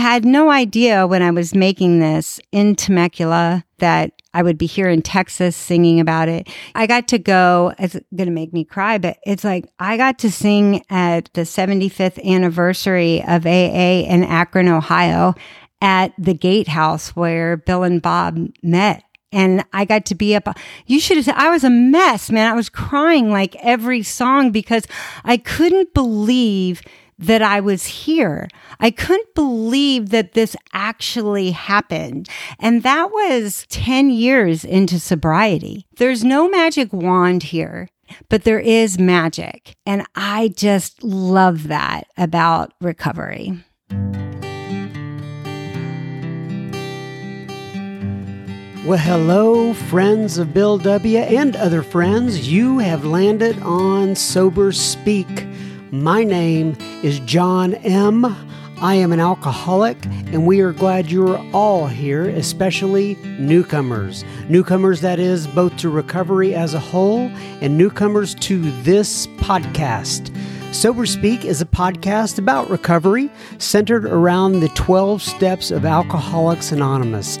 had no idea when I was making this in Temecula that I would be here in Texas singing about it. I got to go, it's going to make me cry, but it's like I got to sing at the 75th anniversary of AA in Akron, Ohio at the gatehouse where Bill and Bob met. And I got to be up. You should have said, I was a mess, man. I was crying like every song because I couldn't believe that I was here. I couldn't believe that this actually happened. And that was 10 years into sobriety. There's no magic wand here, but there is magic. And I just love that about recovery. Well, hello, friends of Bill W. and other friends. You have landed on Sober Speak. My name is John M. I am an alcoholic, and we are glad you're all here, especially newcomers. Newcomers, that is, both to recovery as a whole and newcomers to this podcast. Sober Speak is a podcast about recovery centered around the 12 steps of Alcoholics Anonymous.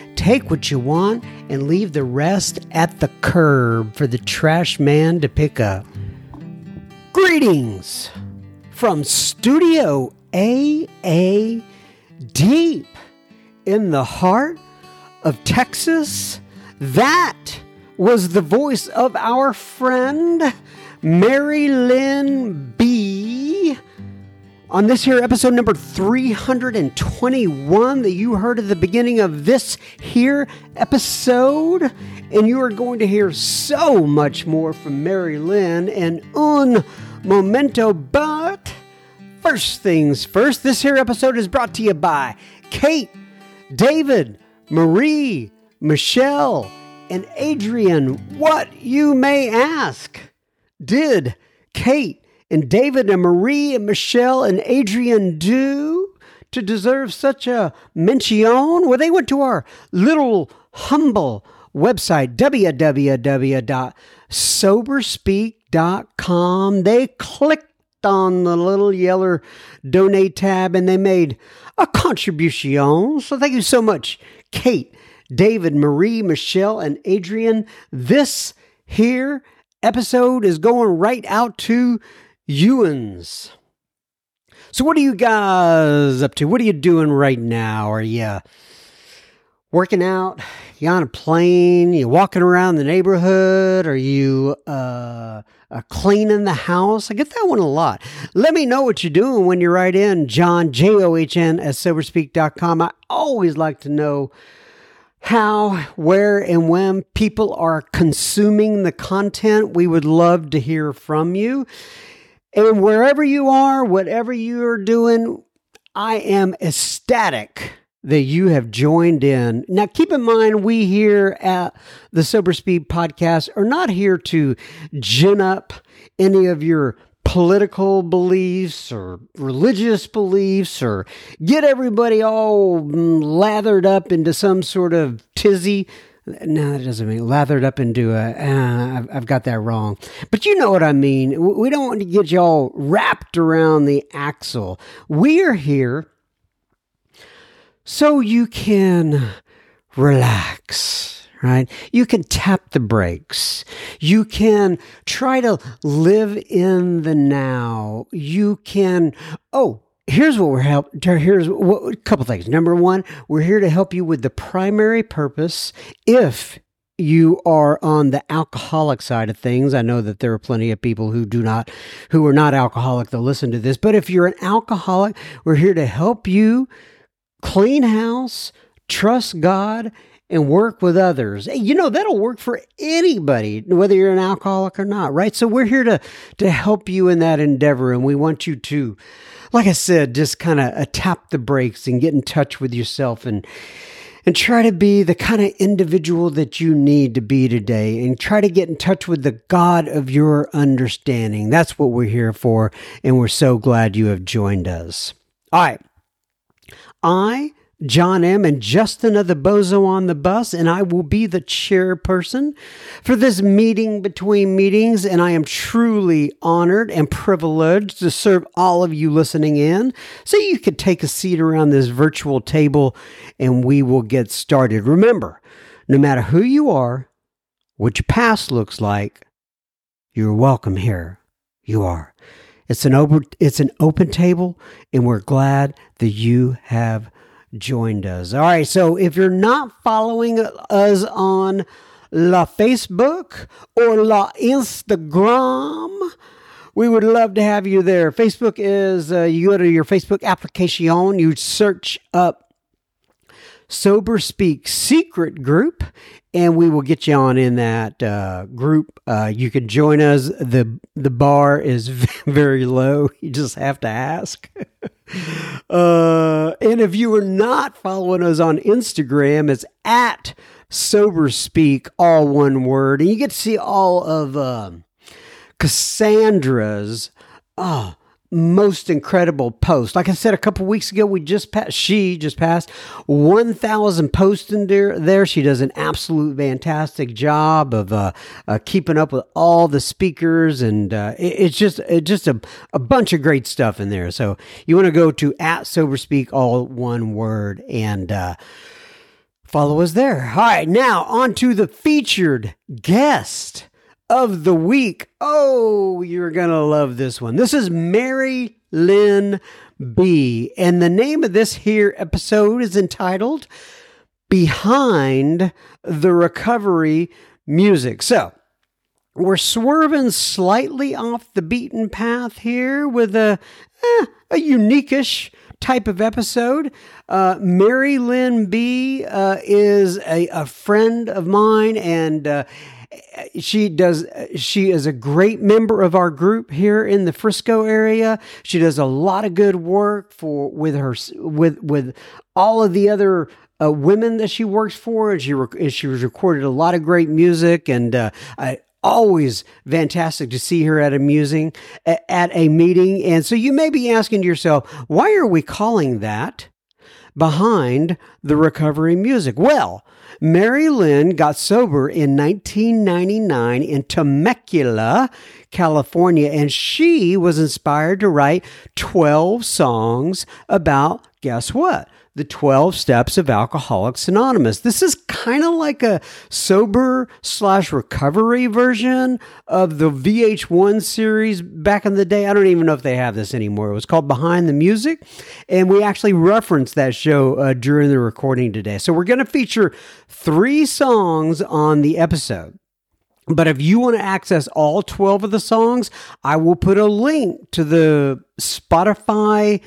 Take what you want and leave the rest at the curb for the trash man to pick up. Greetings from Studio AA deep in the heart of Texas. That was the voice of our friend Mary Lyn B on this here episode number 321 that you heard at the beginning of this here episode. And you are going to hear so much more from Mary Lyn and un momento. But first things first, this here episode is brought to you by Kate, David, Marie, Michelle, and Adrian. What you may ask, did Kate and David and Marie and Michelle and Adrian do to deserve such a mention? Well, they went to our little humble website, www.soberspeak.com. They clicked on the little yellow donate tab and they made a contribution. So thank you so much, Kate, David, Marie, Michelle, and Adrian. This here episode is going right out to Ewans. So, what are you guys up to? What are you doing right now? Are you working out? You on a plane? You walking around the neighborhood? Are you uh, uh, cleaning the house? I get that one a lot. Let me know what you're doing when you write in John, J O H N, at soberspeak.com. I always like to know how, where, and when people are consuming the content. We would love to hear from you. And wherever you are, whatever you're doing, I am ecstatic that you have joined in. Now, keep in mind, we here at the Sober Speak podcast are not here to gin up any of your political beliefs or religious beliefs or get everybody all lathered up into some sort of tizzy. No, that doesn't mean lathered up into a. Uh, I've, I've got that wrong. But you know what I mean. We don't want to get y'all wrapped around the axle. We are here so you can relax, right? You can tap the brakes. You can try to live in the now. You can, oh, here's what we're help here's what, a couple things number one we're here to help you with the primary purpose if you are on the alcoholic side of things i know that there are plenty of people who do not who are not alcoholic that listen to this but if you're an alcoholic we're here to help you clean house trust god and work with others. You know, that'll work for anybody, whether you're an alcoholic or not, right? So we're here to, to help you in that endeavor and we want you to like I said, just kind of uh, tap the brakes and get in touch with yourself and and try to be the kind of individual that you need to be today and try to get in touch with the God of your understanding. That's what we're here for, and we're so glad you have joined us. All right. I John M. and just another bozo on the bus, and I will be the chairperson for this meeting between meetings. And I am truly honored and privileged to serve all of you listening in. So you could take a seat around this virtual table and we will get started. Remember, no matter who you are, what your past looks like, you're welcome here. You are. It's an open it's an open table, and we're glad that you have joined us. All right, so if you're not following us on La Facebook or La Instagram, we would love to have you there. Facebook is, uh, you go to your Facebook application, you search up Sober Speak Secret Group, and we will get you on in that uh, group. Uh, you can join us. the The bar is very low. You just have to ask. uh, and if you are not following us on Instagram, it's at Sober Speak, all one word, and you get to see all of um, Cassandra's. Oh, most incredible post. Like I said a couple weeks ago, we just passed, she just passed 1,000 posts in there, there. She does an absolute fantastic job of uh, uh, keeping up with all the speakers. And uh, it, it's just it's just a, a bunch of great stuff in there. So you want to go to at Sober Speak, all one word, and uh, follow us there. All right, now on to the featured guest of the week. Oh, you're going to love this one. This is Mary Lyn B. And the name of this here episode is entitled Behind the Recovery Music. So, we're swerving slightly off the beaten path here with a, eh, a unique-ish type of episode. Uh, Mary Lyn B uh, is a, a, friend of mine and uh, she does she is a great member of our group here in the Frisco area. She does a lot of good work for with her with with all of the other uh, women that she works for, and she rec- she recorded a lot of great music, and uh, I always fantastic to see her at a musing at a meeting. And so you may be asking yourself, why are we calling that behind the recovery music? Well, Mary Lyn got sober in 1999 in Temecula, California, and she was inspired to write 12 songs about, guess what? The 12 steps of alcoholics anonymous. This is kind of like a sober slash recovery version of the vh1 series back in the day. I don't even know if they have this anymore. It was called behind the music and we actually referenced that show uh, during the recording today. So we're going to feature three songs on the episode. But if you want to access all 12 of the songs, I will put a link to the Spotify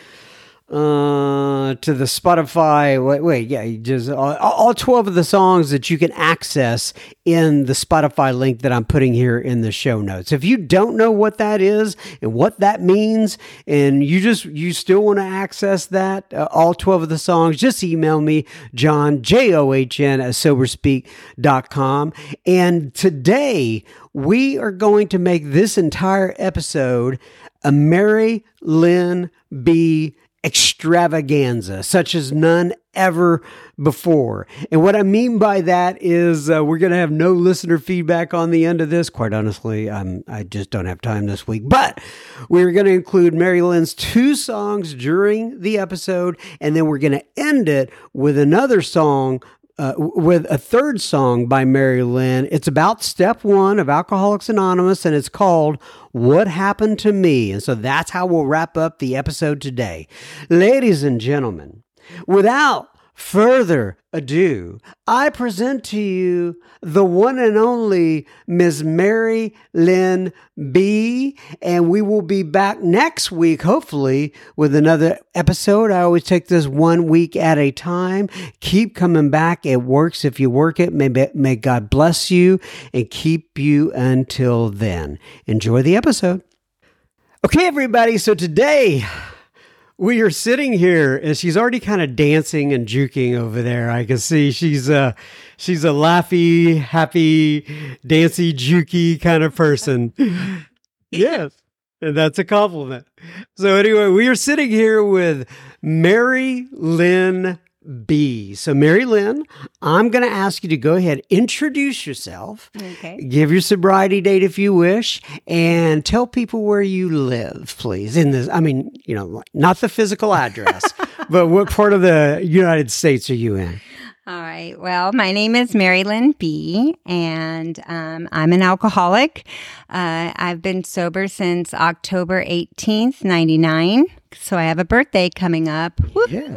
uh to the spotify wait wait yeah just all, all 12 of the songs that you can access in the spotify link that i'm putting here in the show notes. If you don't know what that is and what that means and you just you still want to access that uh, all 12 of the songs just email me john j-o-h-n at soberspeak.com and today we are going to make this entire episode a mary lyn b extravaganza, such as none ever before. And what I mean by that is uh, we're going to have no listener feedback on the end of this. Quite honestly, I'm, I just don't have time this week. But we're going to include Mary Lyn's two songs during the episode, and then we're going to end it with another song uh, with a third song by Mary Lyn. It's about step one of Alcoholics Anonymous, and it's called What Happened to Me. And so that's how we'll wrap up the episode today. Ladies and gentlemen, without further ado, I present to you the one and only Ms. Mary Lyn B. And we will be back next week, hopefully, with another episode. I always take this one week at a time. Keep coming back. It works if you work it. May, may God bless you and keep you until then. Enjoy the episode. Okay, everybody. So today, we are sitting here and she's already kind of dancing and juking over there. I can see she's a she's a laughy, happy, dancy, jukey kind of person. yes. And that's a compliment. So anyway, we are sitting here with Mary Lyn B. So, Mary Lyn, I'm going to ask you to go ahead, introduce yourself, Okay. give your sobriety date if you wish, and tell people where you live, please. In this, I mean, you know, not the physical address, but what part of the United States are you in? All right. Well, my name is Mary Lyn B, and um, I'm an alcoholic. Uh, I've been sober since October 18th, 99. So I have a birthday coming up. Woo-hoo.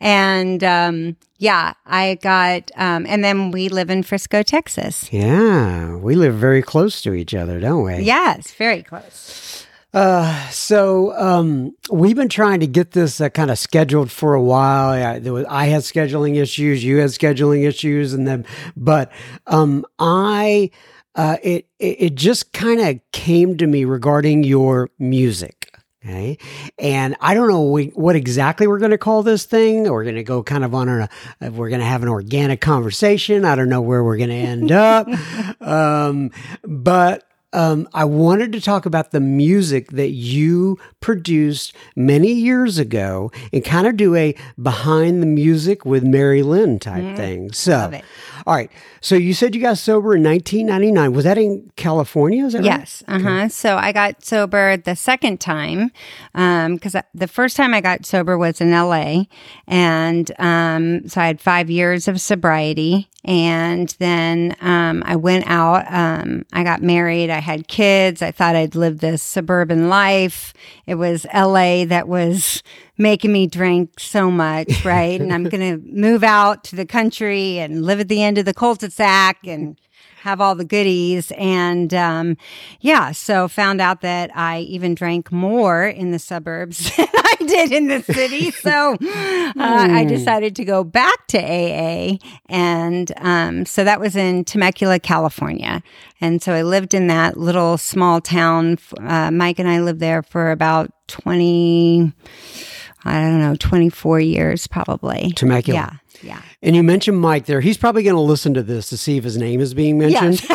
And um, yeah, I got, um, and then we live in Frisco, Texas. Yeah, we live very close to each other, don't we? Yes, very close. Uh, so um, we've been trying to get this uh, kind of scheduled for a while. I, there was, I had scheduling issues, you had scheduling issues, and then, but um, I, uh, it it, it just kind of came to me regarding your music. Okay. And I don't know we, what exactly we're going to call this thing. We're going to go kind of on a, uh, we're going to have an organic conversation. I don't know where we're going to end up. um, but um, I wanted to talk about the music that you produced many years ago and kind of do a behind the music with Mary Lyn type thing. So. Love it. all right. So you said you got sober in 1999. Was that in California? Is that right? Yes. Uh huh. So I got sober the second time because the first time I got sober was in LA. And um, so I had five years of sobriety. And then um, I went out. Um, I got married. I had kids. I thought I'd live this suburban life. It was LA that was making me drink so much, right? and I'm going to move out to the country and live at the end of the cul-de-sac and have all the goodies. And um, yeah, so found out that I even drank more in the suburbs than I did in the city. So uh, I decided to go back to AA. And um, so that was in Temecula, California. And so I lived in that little small town. Uh, Mike and I lived there for about 20. I don't know, 24 years probably. Temecula. Yeah. Yeah. And you mentioned Mike there. He's probably going to listen to this to see if his name is being mentioned.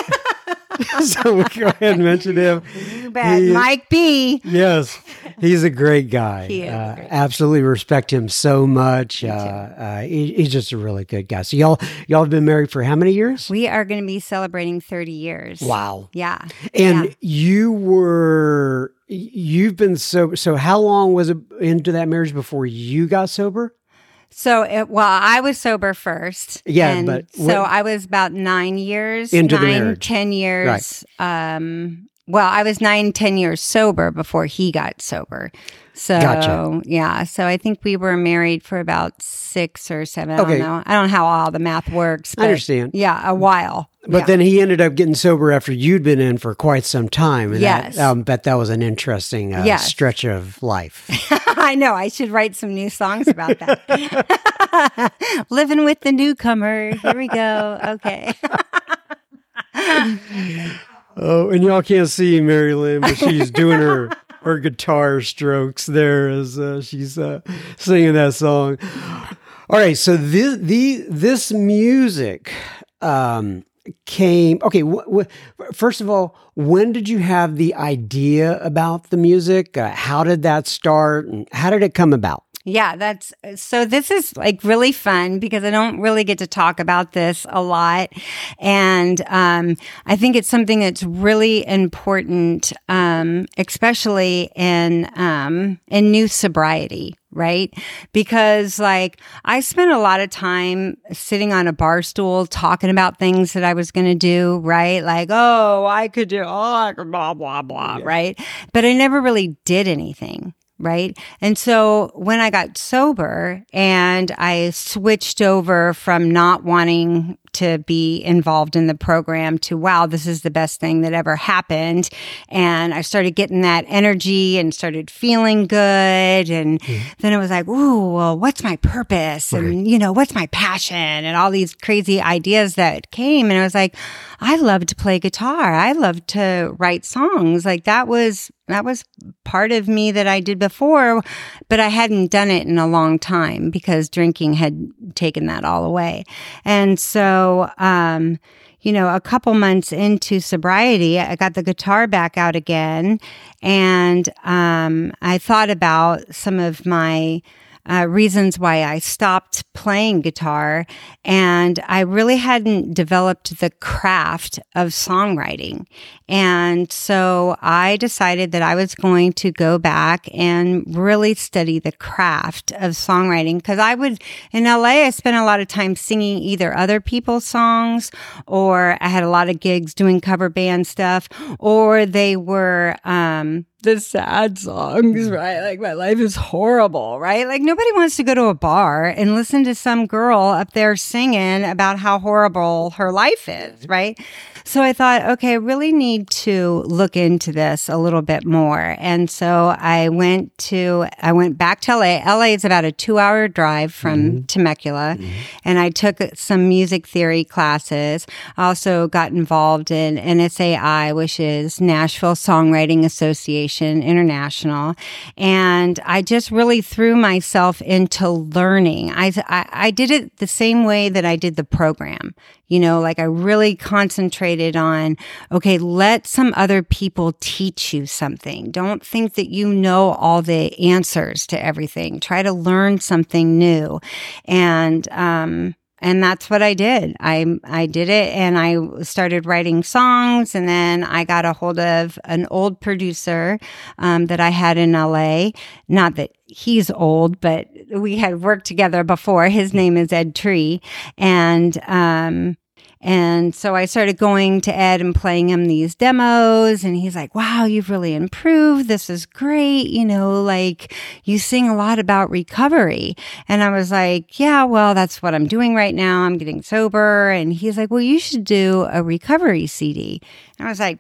so we'll go ahead and mention him. He- Mike B. Yes, he's a great guy. He is Uh, absolutely respect him so much. Uh, uh, he- he's just a really good guy. So y'all, y'all have been married for how many years? We are going to be celebrating 30 years. Wow. Yeah. And Yeah. you were, you've been sober. So how long was it into that marriage before you got sober? So, it, well, I was sober first. Yeah, but so what- I was about nine years Into the marriage. 10 years. Um, well, I was nine, ten years sober before he got sober. So, Gotcha. yeah. So I think we were married for about six or seven. I Okay. don't know. I don't know how all the math works. I understand. Yeah, a while. But Yeah. then he ended up getting sober after you'd been in for quite some time. And Yes. that, um, bet that was an interesting uh, Yes. stretch of life. I know. I should write some new songs about that. Living with the newcomer. Here we go. Okay. Oh, and y'all can't see Mary Lyn, but she's doing her her guitar strokes there as uh, she's uh, singing that song. All right, so this the this music um, came. Okay, first of all, when did you have the idea about the music? Uh, how did that start, how did it come about? Yeah, that's so. This is like really fun because I don't really get to talk about this a lot. And um, I think it's something that's really important, um, especially in, um, in new sobriety. Right. Because like I spent a lot of time sitting on a bar stool talking about things that I was going to do. Right. Like, oh, I could do, oh, I could blah, blah, blah. Right. But I never really did anything right? And so when I got sober and I switched over from not wanting to be involved in the program to wow, this is the best thing that ever happened. And I started getting that energy and started feeling good. And mm-hmm. then it was like, ooh, well, what's my purpose? And, you know, what's my passion? And all these crazy ideas that came. And I was like, I love to play guitar. I love to write songs. Like that was that was part of me that I did before, but I hadn't done it in a long time because drinking had taken that all away. And so, um, you know, a couple months into sobriety, I got the guitar back out again. And um, I thought about some of my uh, reasons why I stopped playing guitar. And I really hadn't developed the craft of songwriting. And so I decided that I was going to go back and really study the craft of songwriting because I would, in LA, I spent a lot of time singing either other people's songs or I had a lot of gigs doing cover band stuff or they were, um, the sad songs, mm. right? Like my life is horrible, right? Like nobody wants to go to a bar and listen to some girl up there singing about how horrible her life is, right? So I thought, okay, I really need to look into this a little bit more. And so I went to, I went back to LA. LA is about a two hour drive from mm-hmm. Temecula. Mm-hmm. And I took some music theory classes. I also got involved in NSAI, which is Nashville Songwriting Association International. And I just really threw myself into learning. I, I, I did it the same way that I did the program. You know, like I really concentrated on, okay, let some other people teach you something. Don't think that you know all the answers to everything. Try to learn something new. And, um, and that's what I did. I I did it and I started writing songs and then I got a hold of an old producer um, that I had in LA. Not that he's old, but we had worked together before. His name is Ed Tree, and um, and so I started going to Ed and playing him these demos. And he's like, wow, you've really improved. This is great. You know, like you sing a lot about recovery. And I was like, yeah, well, that's what I'm doing right now. I'm getting sober. And he's like, well, you should do a recovery CD. And I was like,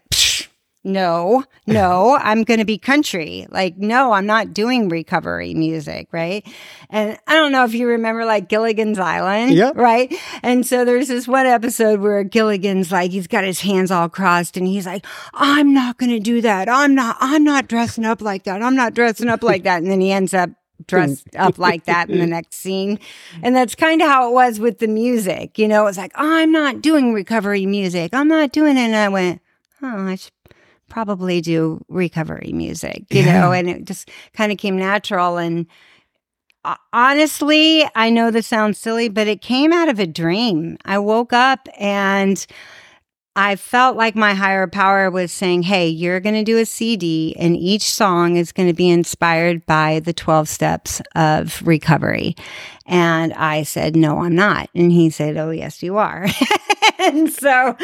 no, no, I'm going to be country. Like, no, I'm not doing recovery music, right? And I don't know if you remember like Gilligan's Island, yep. right? And so there's this one episode where Gilligan's like, he's got his hands all crossed and he's like, I'm not going to do that. I'm not, I'm not dressing up like that. I'm not dressing up like that. And then he ends up dressed up like that in the next scene. And that's kind of how it was with the music. You know, it's like, oh, I'm not doing recovery music. I'm not doing it. And I went, oh, I should probably do recovery music, you yeah. know, and it just kind of came natural. And uh, honestly, I know this sounds silly, but it came out of a dream. I woke up and I felt like my higher power was saying, Hey, you're going to do a CD, and each song is going to be inspired by the 12 steps of recovery. And I said, No, I'm not. And he said, Oh, yes, you are. and so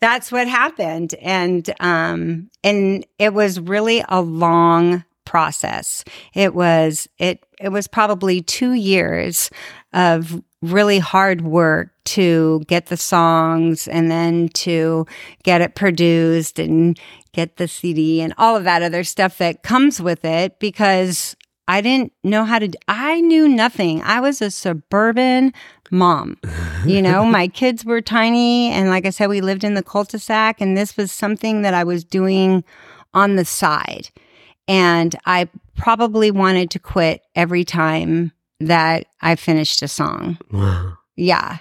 that's what happened. And, um, and it was really a long process. It was, it, it was probably two years of really hard work to get the songs and then to get it produced and get the CD and all of that other stuff that comes with it because I didn't know how to, I knew nothing. I was a suburban mom. You know, my kids were tiny. And like I said, we lived in the cul de sac, and this was something that I was doing on the side. And I probably wanted to quit every time that I finished a song. Wow. Yeah.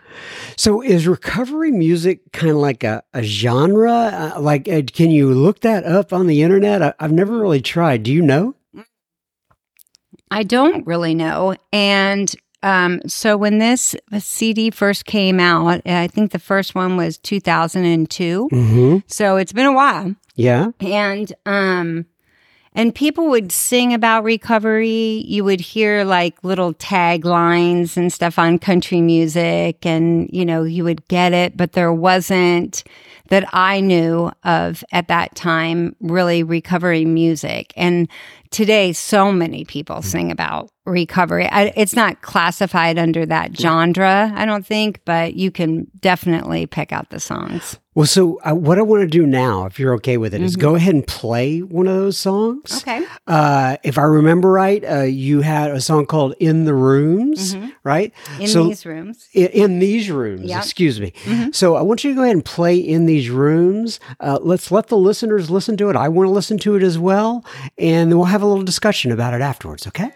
So is recovery music kind of like a, a genre? Uh, like, uh, can you look that up on the internet? I, I've never really tried. Do you know? I don't really know. And um, so when this CD first came out, I think the first one was 2002. Mm-hmm. So it's been a while. Yeah. And um, and people would sing about recovery. You would hear like little taglines and stuff on country music, and you know you would get it, but there wasn't that I knew of at that time really recovery music. And today, so many people mm. sing about recovery. I, it's not classified under that genre, I don't think, but you can definitely pick out the songs. Well, so uh, what I want to do now, if you're okay with it, is Mhm. go ahead and play one of those songs. Okay. Uh, if I remember right, uh, you had a song called "In the Rooms," Mhm. right? In So- these rooms. I- In these rooms, Yeah. excuse me. Mhm. So I want you to go ahead and play in these rooms. Uh, let's let the listeners listen to it. I want to listen to it as well, and then we'll have a little discussion about it afterwards. Okay?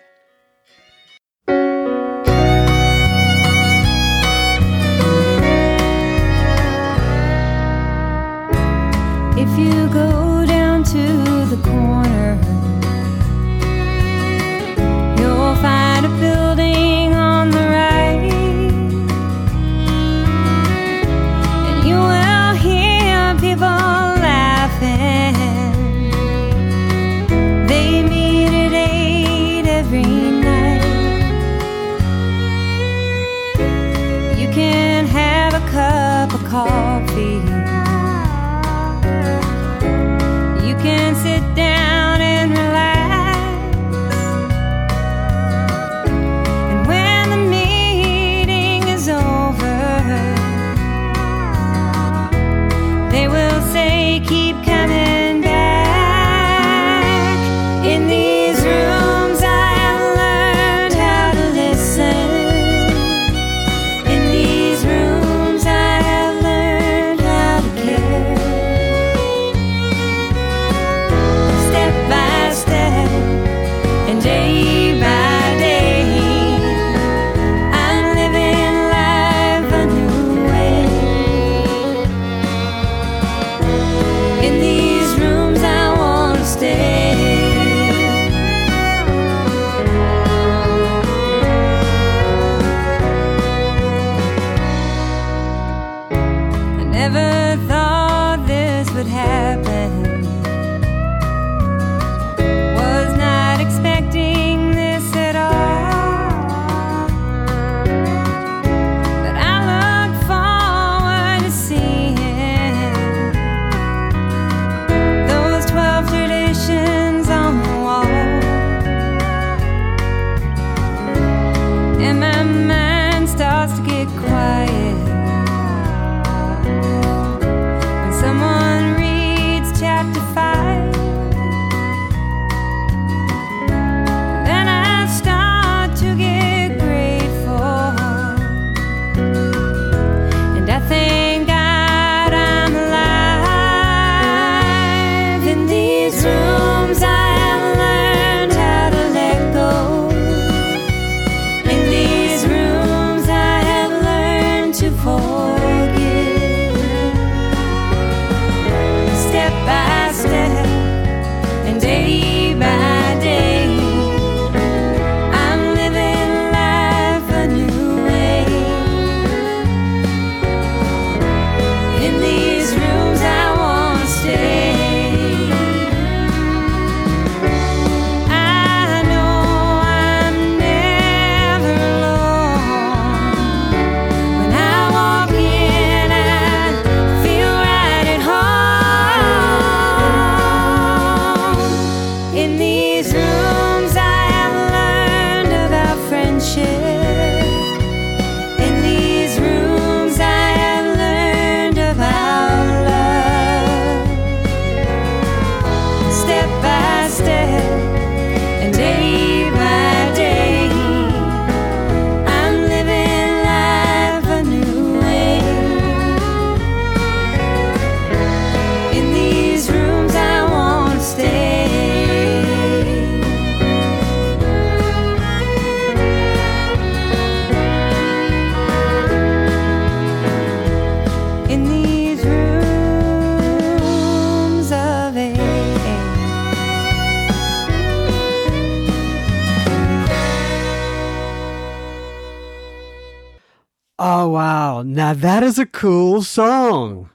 Is a cool song.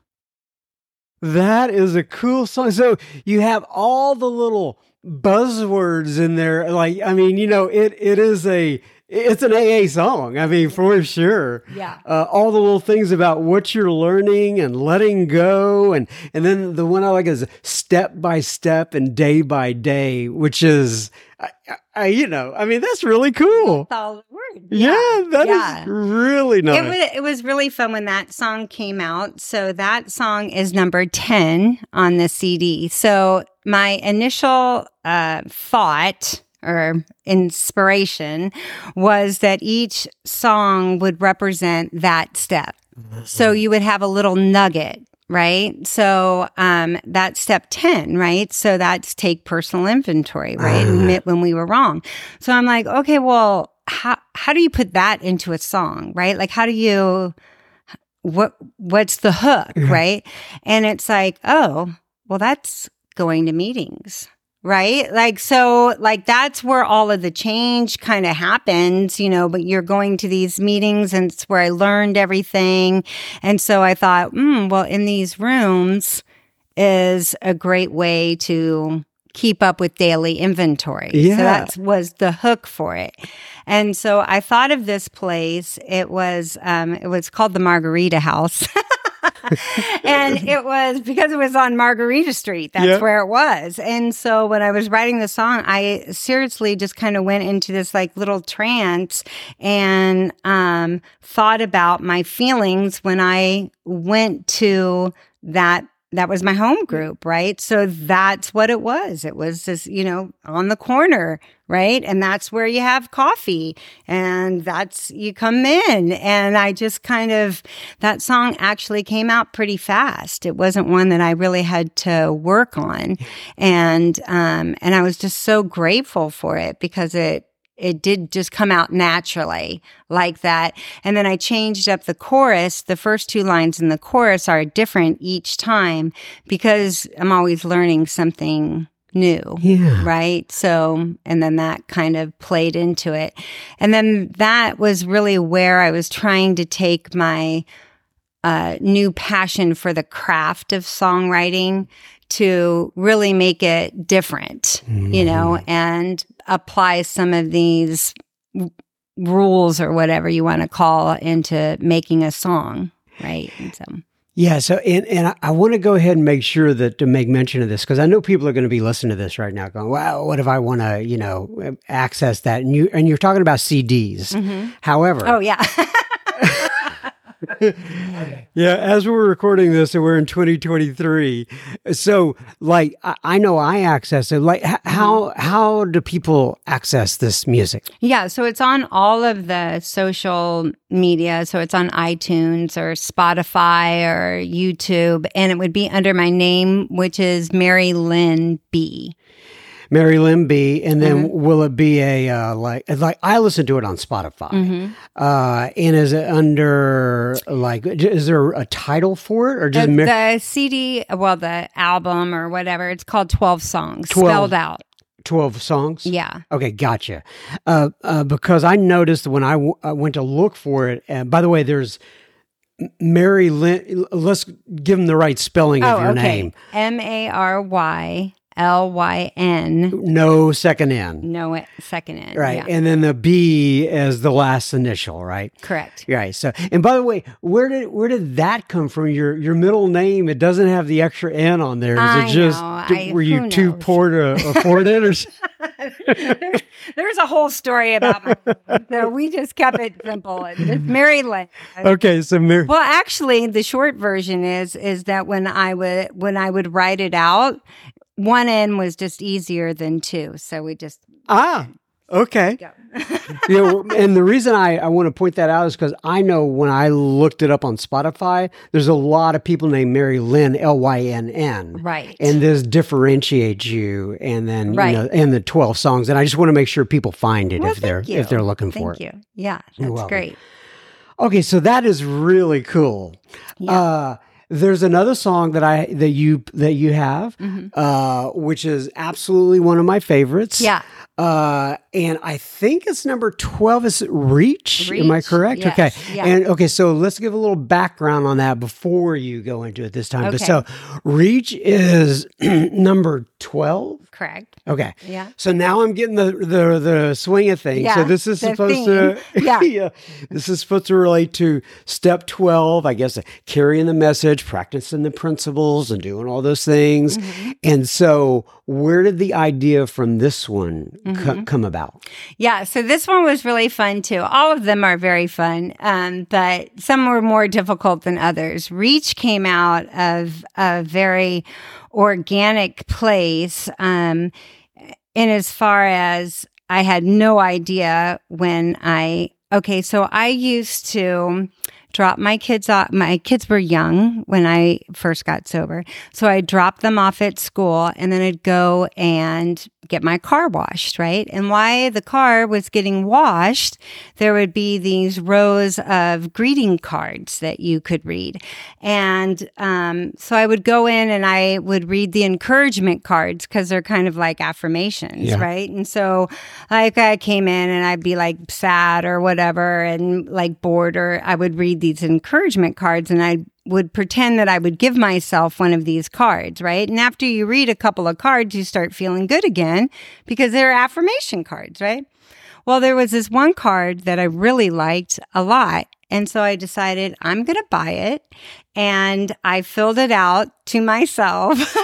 That is a cool song. So you have all the little buzzwords in there. Like I mean, you know, it it is a it's an AA song. I mean, for sure. Yeah. uh, all the little things about what you're learning and letting go, and and then the one I like is step by step and day by day, which is, I, I, you know, I mean that's really cool. Solid word. Yeah, that is yeah. really nice. It was it was really fun when that song came out. So that song is number 10 on the CD. So my initial uh, thought or inspiration was that each song would represent that step. So you would have a little nugget, right? So um, that's step 10, right? So that's take personal inventory, right? Admit when we were wrong. So I'm like, okay, well, how, how do you put that into a song, right? Like, how do you, what, what's the hook, right? And it's like, oh, well, that's going to meetings. Right. Like, so, like, that's where all of the change kind of happens, you know, but you're going to these meetings and it's where I learned everything. And so I thought, hmm, well, in these rooms is a great way to keep up with daily inventory. Yeah. So that was the hook for it. And so I thought of this place. It was, um, it was called the Margarita House. and it was because it was on Margarita Street. That's Yeah. where it was. And so when I was writing the song, I seriously just kind of went into this like little trance and um, thought about my feelings when I went to that. That was my home group, right? So that's what it was. It was just, you know, on the corner, right? And that's where you have coffee and that's, you come in. And I just kind of, that song actually came out pretty fast. It wasn't one that I really had to work on. And, um, and I was just so grateful for it because it, it did just come out naturally like that. And then I changed up the chorus. The first two lines in the chorus are different each time because I'm always learning something new. Yeah. Right. So, and then that kind of played into it. And then that was really where I was trying to take my uh, new passion for the craft of songwriting to really make it different, you know, and apply some of these rules or whatever you want to call into making a song. Right. And so, Yeah. So, and, and I, I want to go ahead and make sure that to make mention of this because I know people are going to be listening to this right now, going, "Wow, what if I want to, you know, access that?" And you and you're talking about CDs. Mm-hmm. However, oh, yeah. Yeah, as we're recording this, and we're in 2023. So, like, I, I know I access it. Like, h- how mm-hmm. how do people access this music? Yeah, so it's on all of the social media. So it's on iTunes or Spotify or YouTube, and it would be under my name, which is Mary Lyn B. Mary Lyn B. And then Mm-hmm. will it be a uh, like like I listen to it on Spotify. Mm-hmm. Uh, and is it under like is there a title for it or just The, Mar- the CD, well, the album or whatever, it's called 12 Songs, 12. spelled out. 12 songs? Yeah. Okay, gotcha. Uh, uh, because I noticed when I, w- I went to look for it, and by the way, there's Mary Lyn. Let's give them the right spelling of Oh, your okay. name. M A R Y L Y N. No second N. No second N. Right. Yeah. And then the B as the last initial, right? Correct. Right. So, and by the way, where did where did that come from? Your your middle name it doesn't have the extra N on there. Is I it just know. I- were you who too poor to afford it, or there's, a whole story about my so we just kept it simple. It's Mary Lyn. okay? So Mary, Well, actually, the short version is is that when I would when I would write it out, one N was just easier than two, so we just ah, okay. you know, and the reason I, I want to point that out is because I know when I looked it up on Spotify, there's a lot of people named Mary Lynn, L Y N N. Right. And this differentiates you and then, Right. you know, and the 12 songs. And I just want to make sure people find it Well, if they're, you. if they're looking for it. Thank you. Yeah, that's great. Okay. So that is really cool. Uh, there's another song that I, that you, that you have, uh, which is absolutely one of my favorites. Mm-hmm. Yeah. Uh, and I think it's number 12 is Reach. Am I correct? yes, Okay. yeah. And okay, so let's give a little background on that before you go into it this time. But Okay. so Reach is number 12? Correct. Okay. Yeah. So now I'm getting the the the swing of things. so Yeah, this is supposed to theme. Yeah. This is supposed to relate to step 12, I guess carrying the message, practicing the principles and doing all those things. Mm-hmm. And so where did the idea from this one Mm-hmm. come about? Yeah, so this one was really fun too. All of them are very fun, um, but some were more difficult than others. Reach came out of a very organic place, um, in as far as I had no idea when I. Okay, so I used to drop my kids off. My kids were young when I first got sober. So I dropped them off at school and then I'd go and get my car washed, right? And while the car was getting washed, there would be these rows of greeting cards that you could read. And um, so I would go in and I would read the encouragement cards because they're kind of like affirmations, Yeah. right? And so like I came in and I'd be like sad or whatever and like bored or I would read these encouragement cards and I would pretend that I would give myself one of these cards, right? And after you read a couple of cards, you start feeling good again because they're affirmation cards, right? Well, there was this one card that I really liked a lot. And so I decided I'm going to buy it. And I filled it out to myself.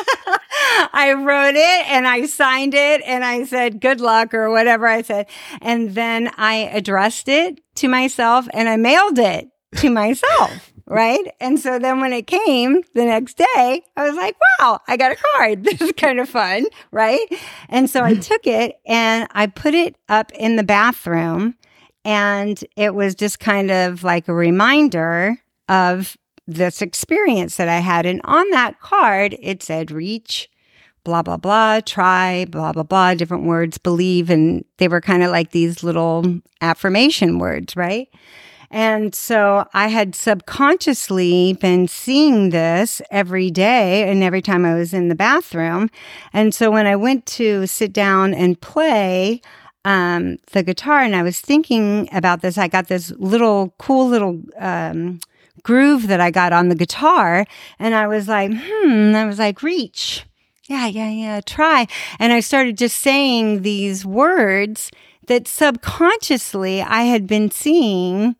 I wrote it and I signed it and I said, good luck or whatever I said. And then I addressed it to myself and I mailed it to myself. Right. And so then when it came the next day, I was like, wow, I got a card. This is kind of fun. Right. And so I took it and I put it up in the bathroom. And it was just kind of like a reminder of this experience that I had. And on that card, it said reach, blah, blah, blah, try, blah, blah, blah, different words, believe. And they were kind of like these little affirmation words, right? And so I had subconsciously been seeing this every day and every time I was in the bathroom. And so when I went to sit down and play, um, the guitar and I was thinking about this. I got this little cool little um, groove that I got on the guitar, and I was like, hmm. I was like, reach, yeah, yeah, yeah, try. And I started just saying these words that subconsciously I had been seeing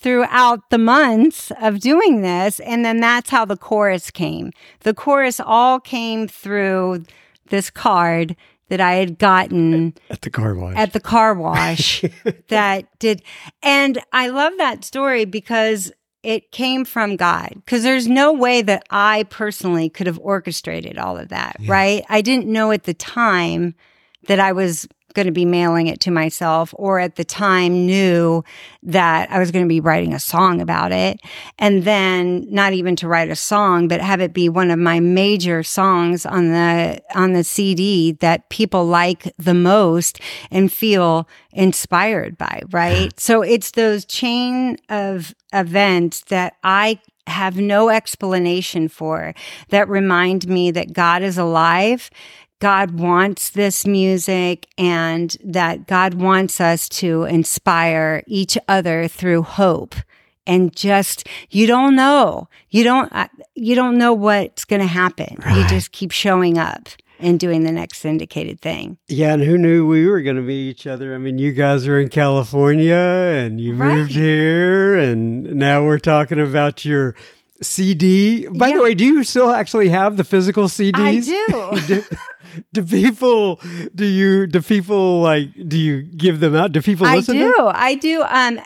throughout the months of doing this. And then that's how the chorus came. The chorus all came through this card that I had gotten At the car wash. at the car wash that did. And I love that story because it came from God. Because there's no way that I personally could have orchestrated all of that, right? I didn't know at the time that I was going to be mailing it to myself or at the time knew that I was going to be writing a song about it. And then not even to write a song, but have it be one of my major songs on the, on the CD that people like the most and feel inspired by, right? so it's those chain of events that I have no explanation for that remind me that God is alive. God wants this music and that God wants us to inspire each other through hope. And just, you don't know. You don't, uh, you don't know what's going to happen. You just keep showing up and doing the next syndicated thing. Yeah, and who knew we were going to meet each other? I mean, you guys are in California and you Right. moved here, and now we're talking about your CD. By Yeah. the way, do you still actually have the physical CDs? I do. do, do people do you do people like do you give them out? Do people I do. I do. Um,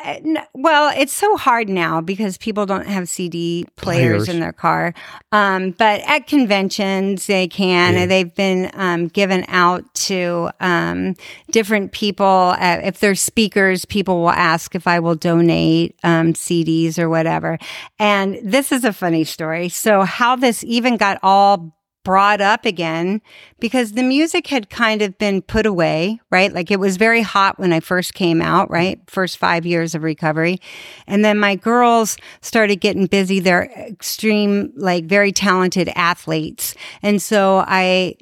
well, it's so hard now because people don't have CD players, Players. in their car. Um, but at conventions, they can. Yeah. They've been um, given out to um, different people. Uh, if they're speakers, people will ask if I will donate um, CDs or whatever. And this is a funny story. So, how this even got all brought up again because the music had kind of been put away, right? Like it was very hot when I first came out, right? First five years of recovery. And then my girls started getting busy. They're extreme, like very talented athletes. And so I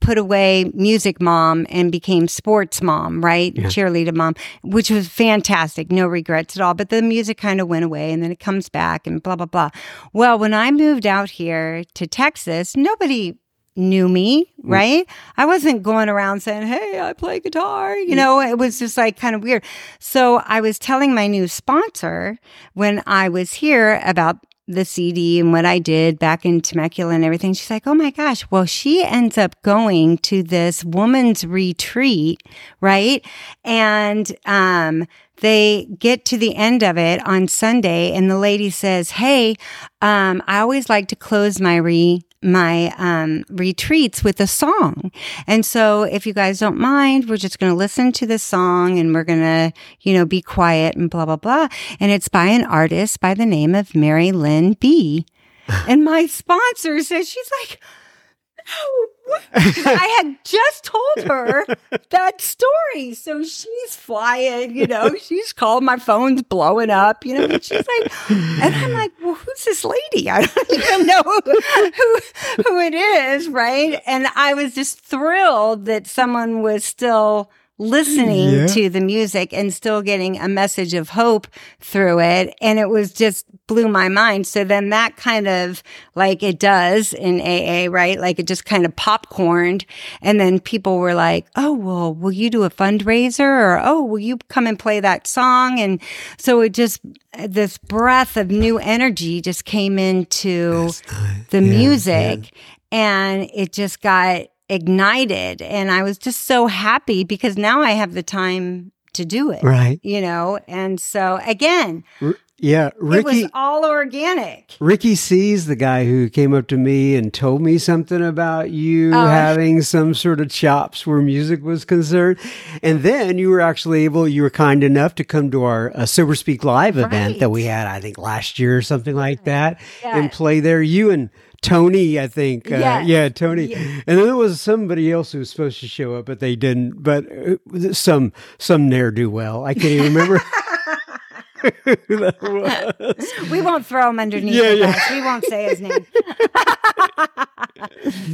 put away music mom and became sports mom, right? Cheerleader mom, which was fantastic. No regrets at all. But the music kind of went away and then it comes back and blah, blah, blah. Well, when I moved out here to Texas, nobody knew me, mm. right? I wasn't going around saying, Hey, I play guitar. You mm. know, it was just like kind of weird. So I was telling my new sponsor when I was here about the CD and what I did back in Temecula and everything. She's like, Oh my gosh. Well, she ends up going to this woman's retreat, right? And, um, they get to the end of it on Sunday and the lady says, Hey, um, I always like to close my re, my, um, retreats with a song. And so if you guys don't mind, we're just going to listen to the song and we're going to, you know, be quiet and blah, blah, blah. And it's by an artist by the name of Mary Lyn B. and my sponsor says, she's like? I had just told her that story. So she's flying, you know, she's called, my phone's blowing up, you know, and she's like, and I'm like, well, who's this lady? I don't even know who, who it is, right? And I was just thrilled that someone was still listening Yeah. to the music and still getting a message of hope through it. And it was just blew my mind. So then that kind of like it does in AA, right? Like it just kind of popcorned. And then people were like, Oh, well, will you do a fundraiser or, Oh, will you come and play that song? And so it just, this breath of new energy just came into the Yeah, music and it just got ignited and i was just so happy because now i have the time to do it Right. you know and so again R- yeah. it Ricky. was all organic Ricky sees the guy who came up to me and told me something about you Oh. having some sort of chops where music was concerned. And then you were actually able, you were kind enough to come to our uh, Sober Speak Live event that we had, I think, last year or something like that, and play there. You and Tony, I think. Uh, Yeah, Tony. And then there was somebody else who was supposed to show up, but they didn't. But uh, some some ne'er do well. I can't even remember who that was. we won't throw him underneath Yeah, yeah. we won't say his name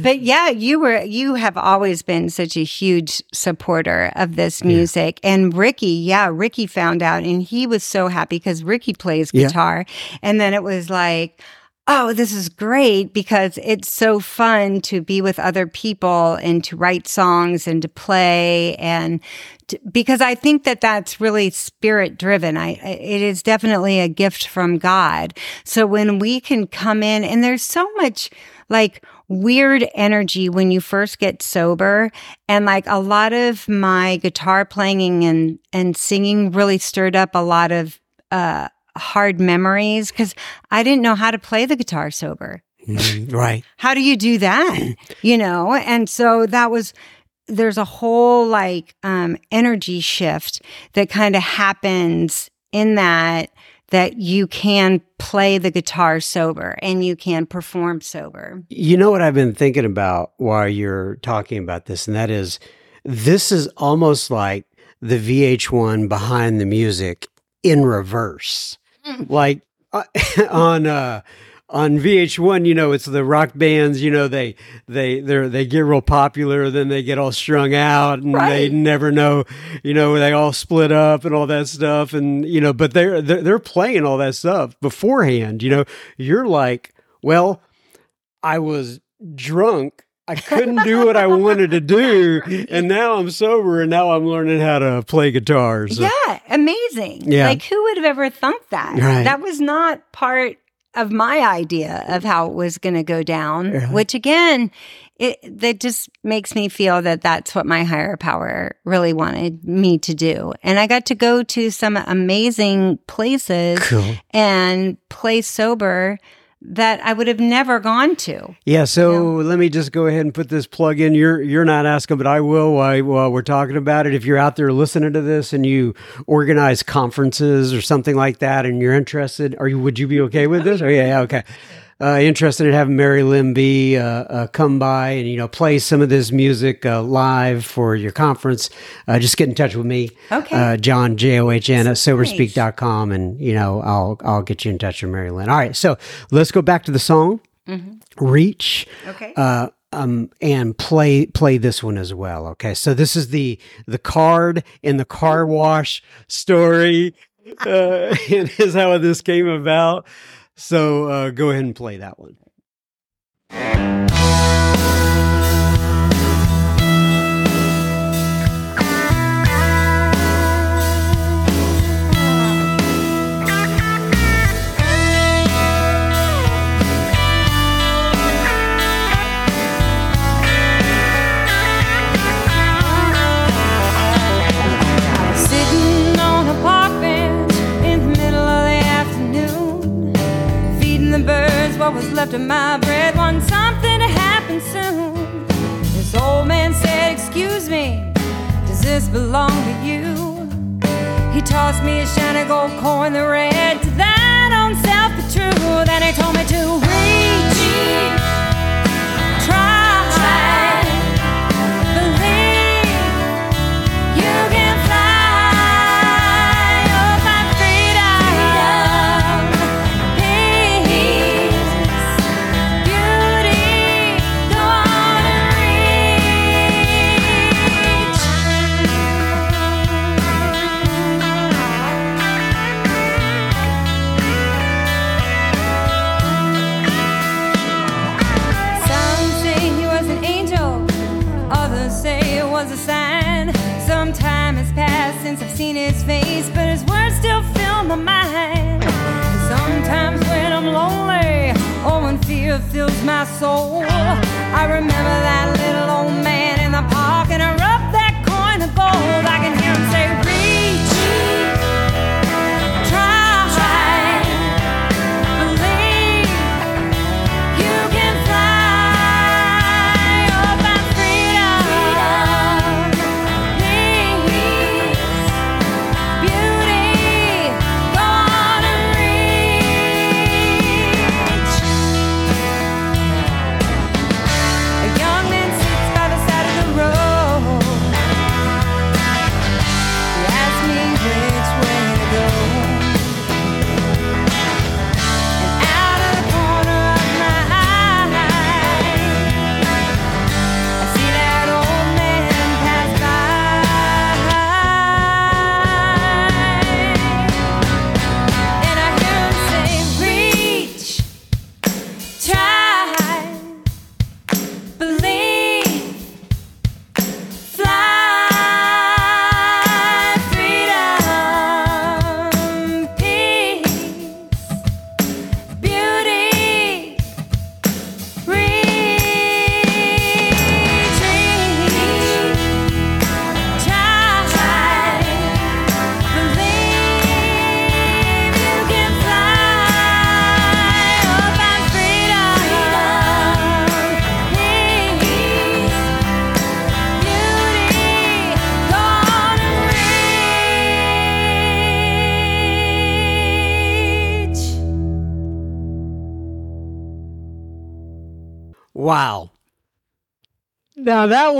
but yeah you were you have always been such a huge supporter of this music and ricky yeah ricky found out and he was so happy because ricky plays Yeah. guitar and then it was like oh, this is great because it's so fun to be with other people and to write songs and to play and to, because I think that that's really spirit driven. I, it is definitely a gift from God. So when we can come in and there's so much like weird energy when you first get sober and like a lot of my guitar playing and and singing really stirred up a lot of uh hard memories because I didn't know how to play the guitar sober. Mhm, right. How do you do that? You know? And so that was, there's a whole like um, energy shift that kind of happens in that, that you can play the guitar sober and you can perform sober. You know what I've been thinking about while you're talking about this, and that is this is almost like the VH1 behind the music in reverse. Like uh, on uh on VH1, you know, it's the rock bands, you know, they they they they get real popular, then they get all strung out and they never know, you know, they all split up and all that stuff and you know, but they're they're, they're playing all that stuff beforehand, you know. You're like, well, I was drunk. I couldn't do what I wanted to do, and now I'm sober, and now I'm learning how to play guitar. So. Yeah, amazing. Yeah. Like who would have ever thunk that? Right. That was not part of my idea of how it was going to go down, which again, it that just makes me feel that that's what my higher power really wanted me to do. And I got to go to some amazing places Cool. and play sober that I would have never gone to. Yeah, so let me just go ahead and put this plug in. You're you're not asking, but I will while, while we're talking about it. If you're out there listening to this and you organize conferences or something like that, and you're interested, are you? Would you be okay with this? Oh yeah, yeah, okay. Uh, interested in having Mary Lyn B uh, uh, come by and you know play some of this music uh, live for your conference? Uh, just get in touch with me. Okay. Uh, John J O H N at soberspeak.com and you know I'll I'll get you in touch with Mary Lyn. All right, so let's go back to the song. Reach Okay. uh, um, and play play this one as well. Okay, so this is the the card in the car wash story, uh, and is how this came about. So uh, go ahead and play that one. Was my bread. Want something to happen soon. This old man said, Excuse me, does this belong to you? He tossed me a shiny gold coin, the red to thine own self be true. Then he told me to reach, fear fills my soul, I remember that little old man in the park, and I rub that coin of gold. I can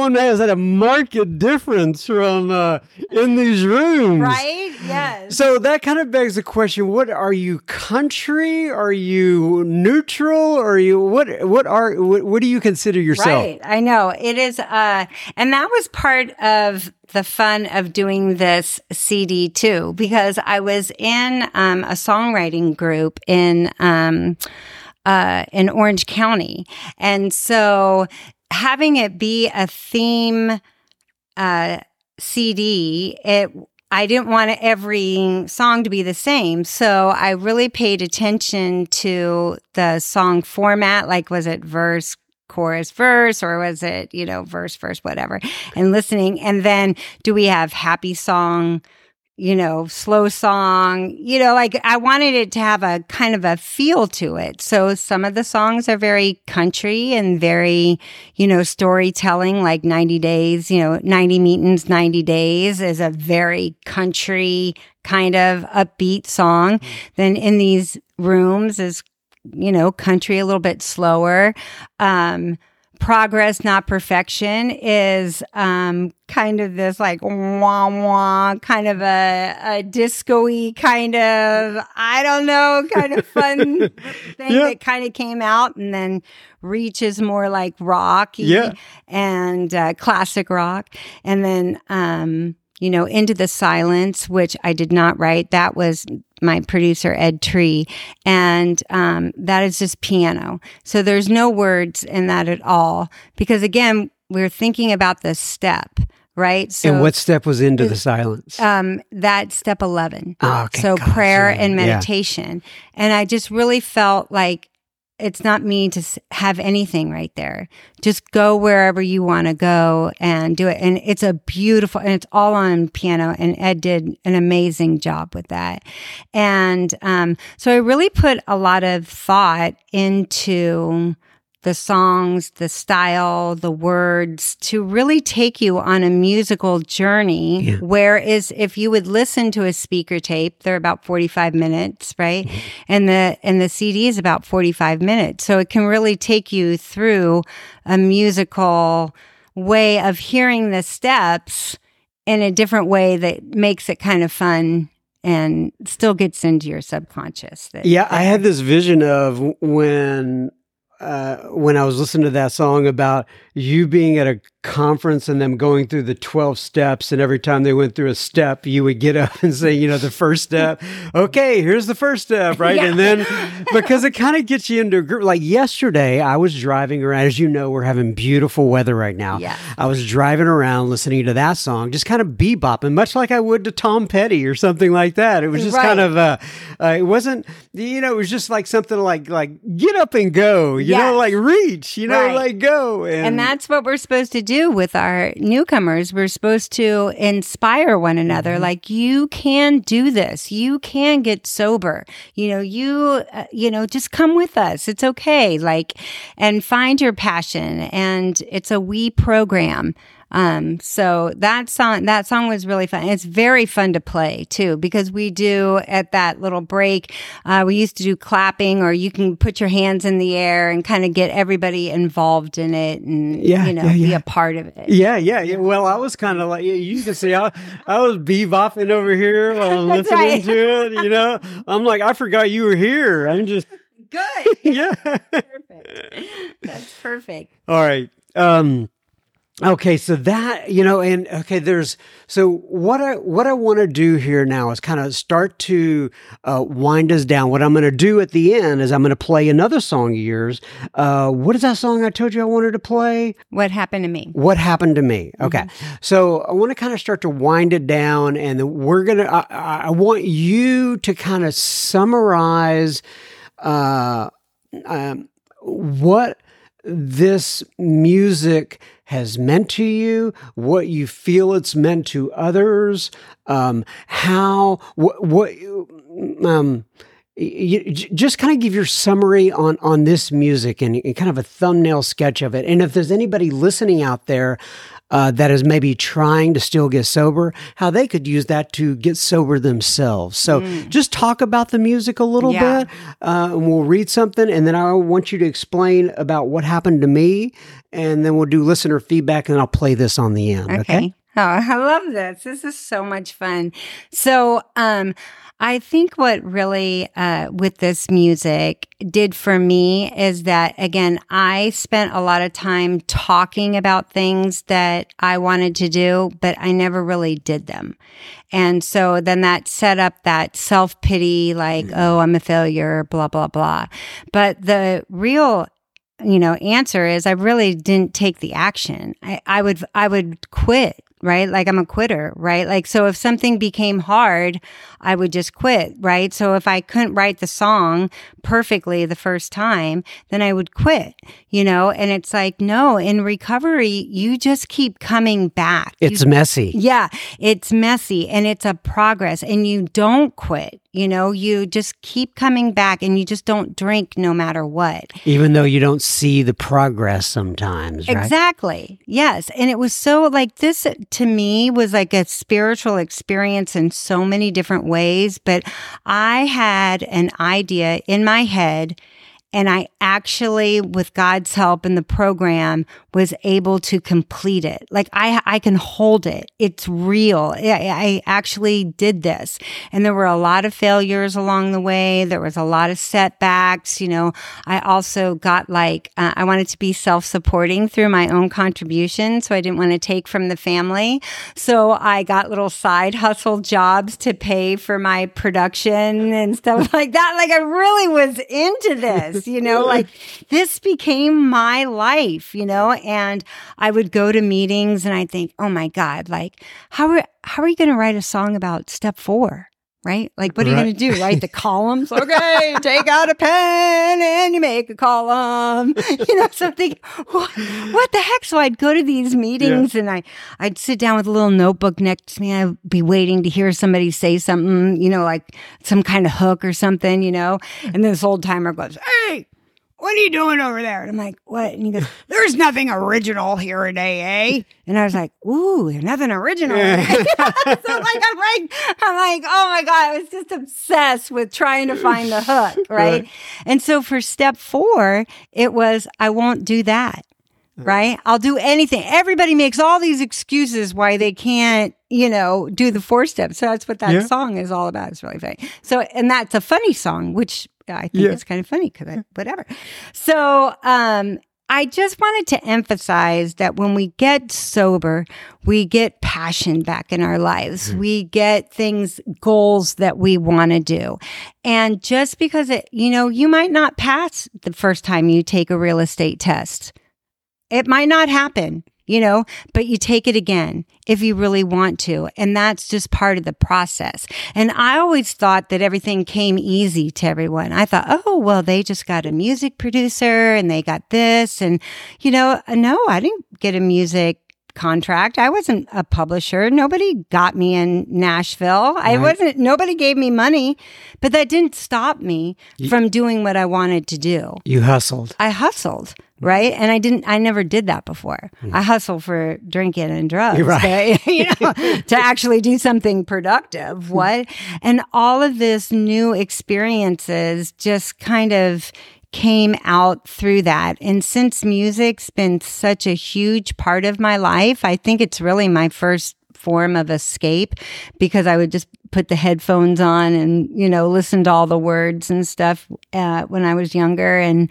One has a marked difference from uh, in these rooms, Right? Yes. So that kind of begs the question: What are you, country? Are you neutral? Are you what? What are what, what do you consider yourself? Right. I know. It is uh and that was part of the fun of doing this CD too because I was in um a songwriting group in um uh in Orange County. And so having it be a theme uh CD, it I didn't want every song to be the same. So I really paid attention to the song format. Like, was it verse, chorus, verse, or was it, you know, verse, verse, whatever, and listening. And then do we have happy song? You know, slow song, you know, like I wanted it to have a kind of a feel to it. So some of the songs are very country and very, you know, storytelling, like 90 days, you know, 90 meetings, 90 days is a very country kind of upbeat song. Then in these rooms is, you know, country a little bit slower. Um, progress not perfection is um kind of this like wah wah kind of a, a disco-y kind of i don't know kind of fun thing Yeah. that kind of came out and then reach is more like rock Yeah. and uh, classic rock and then um you know into the silence which i did not write that was my producer ed tree and um that is just piano so there's no words in that at all because again we're thinking about the step right so and what step was into the silence? um, that's step 11. Oh, okay. So prayer and Yeah. meditation. And I just really felt like it's not me to have anything right there. Just go wherever you want to go and do it. And it's a beautiful, and it's all on piano. And Ed did an amazing job with that. And um, so I really put a lot of thought into the songs, the style, the words to really take you on a musical journey. Yeah. Whereas if you would listen to a speaker tape, they're about 45 minutes, right? Mm-hmm. And the, and the CD is about 45 minutes. So it can really take you through a musical way of hearing the steps in a different way that makes it kind of fun and still gets into your subconscious. That, Yeah, I had this vision of when uh, when I was listening to that song about you being at a conference and them going through the 12 steps. And every time they went through a step, you would get up and say, you know, the first step, okay, here's the first step, right? And then because it kind of gets you into a group. Like yesterday, I was driving around. As you know, we're having beautiful weather right now. Yeah. I was driving around listening to that song, just kind of bebopping, much like I would to Tom Petty or something like that. It was just kind of uh, uh, it wasn't you know it was just like something like like get up and go you know like reach you know Right. like go and, And that's what we're supposed to do with our newcomers. We're supposed to inspire one another. Mm-hmm. Like you can do this. You can get sober. You know, you uh, you know, just come with us. It's okay. Like and find your passion and it's a we program. Um, so that song, that song was really fun. It's very fun to play too, because we do at that little break, uh, we used to do clapping or you can put your hands in the air and kind of get everybody involved in it and, Yeah, you know, yeah, be a part of it. yeah, yeah, yeah. Well, I was kind of like you can see I, I was bebopping over here while I'm listening right. to it. You know, I'm like I forgot you were here. I'm just Good. yeah. perfect. That's perfect. All right. Um okay, so that, you know, and okay, there's so what I what I want to do here now is kind of start to uh wind us down. What I'm going to do at the end is I'm going to play another song of yours. Uh what is that song I told you I wanted to play? What happened to me? What happened to me? Okay, so I want to kind of start to wind it down, and then we're gonna. I, I I want you to kind of summarize uh, um, what this music has meant to you, what you feel it's meant to others, um, how what um. You, just kind of give your summary on on this music and, and kind of a thumbnail sketch of it. And if there's anybody listening out there uh, that is maybe trying to still get sober, how they could use that to get sober themselves. So just talk about the music a little Yeah. bit, uh, and we'll read something, and then I want you to explain about what happened to me, and then we'll do listener feedback, and I'll play this on the end. Okay. Okay. Oh, I love this. This is so much fun. So, um, I think what really, uh, with this music did for me is that again, I spent a lot of time talking about things that I wanted to do, but I never really did them. And so then that set up that self pity, like, oh, I'm a failure, blah, blah, blah. But the real you know answer is i really didn't take the action I, I would i would quit right? Like i'm a quitter right? Like so if something became hard i would just quit right? So if i couldn't write the song perfectly the first time then i would quit you know? And it's like no in recovery you just keep coming back. You It's messy. yeah, it's messy and it's a progress and you don't quit. You know, you just keep coming back and you just don't drink no matter what. Even though you don't see the progress sometimes, right? Exactly. Yes. And it was so like this to me was like a spiritual experience in so many different ways. But I had an idea in my head. And I actually, with God's help in the program, was able to complete it. Like I, I can hold it. It's real. I, I actually did this. And there were a lot of failures along the way. There was a lot of setbacks. You know, I also got like, uh, I wanted to be self supporting through my own contribution. So I didn't want to take from the family. So I got little side hustle jobs to pay for my production and stuff like that. Like I really was into this, you know, like this became my life, you know, and I would go to meetings and I think, oh my God, like how are, how are you going to write a song about step four? right? Like, what are you going to do? Write the columns? Okay, take out a pen and you make a column. You know, something. What, what the heck? So I'd go to these meetings and I, I'd sit down with a little notebook next to me. I'd be waiting to hear somebody say something, you know, like some kind of hook or something, you know. And this old timer goes, "Hey." What are you doing over there? And I'm like, what? And he goes, There's nothing original here today, eh? And I was like, Ooh, there's nothing original. so like I'm like, I'm like, oh my God, I was just obsessed with trying to find the hook, right? Right. And so for step four, it was I won't do that. Right? I'll do anything. Everybody makes all these excuses why they can't, you know, do the four steps. So that's what that Yeah. song is all about. It's really funny. So, and that's a funny song, which I think Yeah. is kind of funny because I, whatever. So, um, I just wanted to emphasize that when we get sober, we get passion back in our lives. We get things, goals that we want to do. And just because it, you know, you might not pass the first time you take a real estate test. It might not happen, you know, but you take it again if you really want to. And that's just part of the process. And I always thought that everything came easy to everyone. I thought, oh, well, they just got a music producer and they got this. And, you know, no, I didn't get a music contract. I wasn't a publisher. Nobody got me in Nashville. I wasn't, nobody gave me money, but that didn't stop me from doing what I wanted to do. You hustled. I hustled, right? And I didn't, I never did that before. Hmm. I hustled for drinking and drugs, Right. but, you know, to actually do something productive. Hmm. What? And all of this new experiences just kind of came out through that. And since music's been such a huge part of my life, I think it's really my first form of escape because I would just put the headphones on and you know listen to all the words and stuff uh, when I was younger and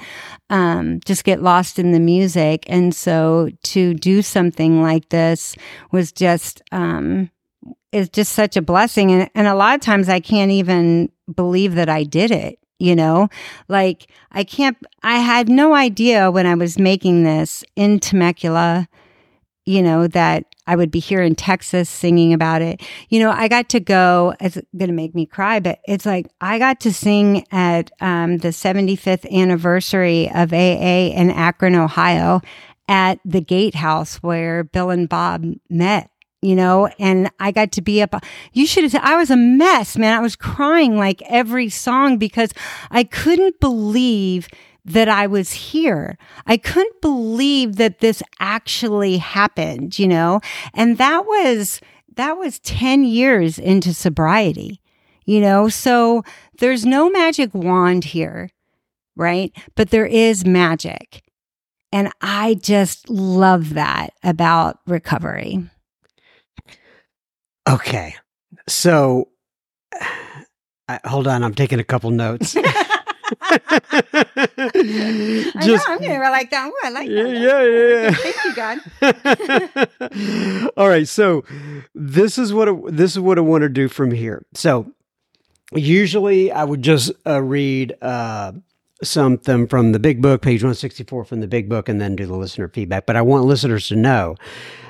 um, just get lost in the music. And so to do something like this was just um, is just such a blessing. And, and a lot of times I can't even believe that I did it. You know, like I can't, I had no idea when I was making this in Temecula, you know, that I would be here in Texas singing about it. You know, I got to go, it's going to make me cry, but it's like I got to sing at um, the 75th anniversary of AA in Akron, Ohio at the Gatehouse where Bill and Bob met you know, and I got to be up. You should have said, I was a mess, man. I was crying like every song because I couldn't believe that I was here. I couldn't believe that this actually happened, you know, and that was, that was 10 years into sobriety, you know, so there's no magic wand here, right? But there is magic. And I just love that about recovery. Okay. So, I, hold on. I'm taking a couple notes. I know, I'm gonna like that. I like yeah, that. yeah, yeah. Thank you, God. All right, so this is what I, this is what I want to do from here. So usually I would just uh, read uh, something from the big book, page one sixty four from the big book, and then do the listener feedback. But I want listeners to know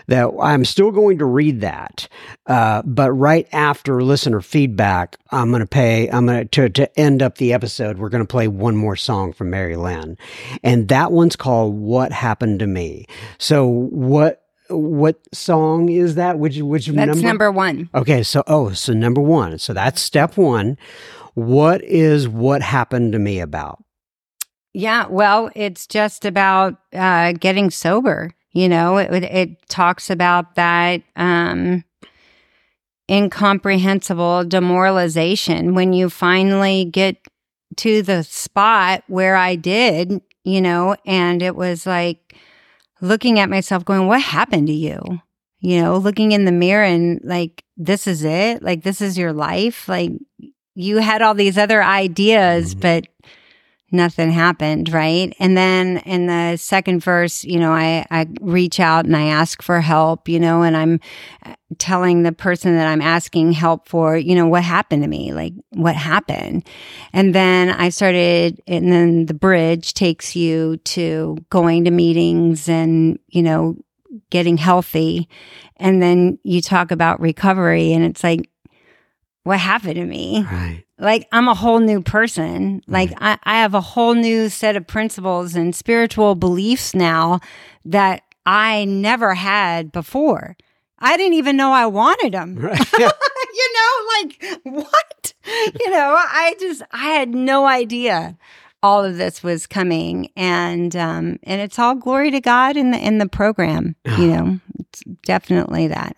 that I'm still going to read that, uh, but right after listener feedback, I'm going to pay. I'm going to to end up the episode. We're going to play one more song from Mary Lyn, and that one's called "What Happened to Me." So what? What song is that? Which which That's number? number one. Okay, so oh, so number one. So that's step one. What is what happened to me about? Yeah, well, it's just about uh, getting sober. You know, it, it talks about that um, incomprehensible demoralization when you finally get to the spot where I did, you know, and it was like looking at myself going, What happened to you? You know, looking in the mirror and like, this is it. Like, this is your life. Like, you had all these other ideas, Mhm. but nothing happened, right? And then in the second verse, you know, I, I reach out and I ask for help, you know, and I'm uh, telling the person that I'm asking help for, you know, what happened to me? Like, what happened? And then I started, and then the bridge takes you to going to meetings and, you know, getting healthy. And then you talk about recovery, and it's like, what happened to me. Right. Like I'm a whole new person. Like I, I have a whole new set of principles and spiritual beliefs now that I never had before. I didn't even know I wanted them. Right. you know, like what? you know, I just I had no idea all of this was coming, and um, and it's all glory to God in the in the program. You know, it's definitely that.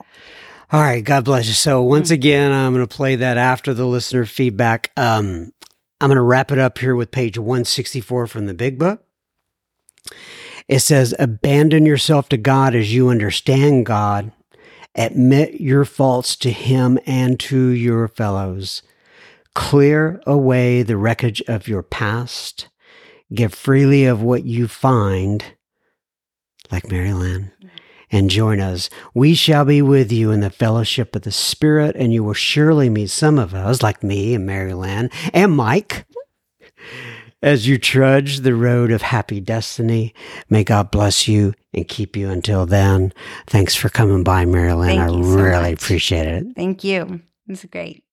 All right. God bless you. So once again, I'm going to play that after the listener feedback. Um, I'm going to wrap it up here with page 164 from the big book. It says, abandon yourself to God as you understand God. Admit your faults to Him and to your fellows. Clear away the wreckage of your past. Give freely of what you find, like Mary Lyn, and join us. We shall be with you in the fellowship of the Spirit, and you will surely meet some of us, like me and Mary Lyn and Mike, as you trudge the road of happy destiny. May God bless you and keep you until then. Thanks for coming by, Mary Lyn. I so really much. appreciate it. Thank you. This is great.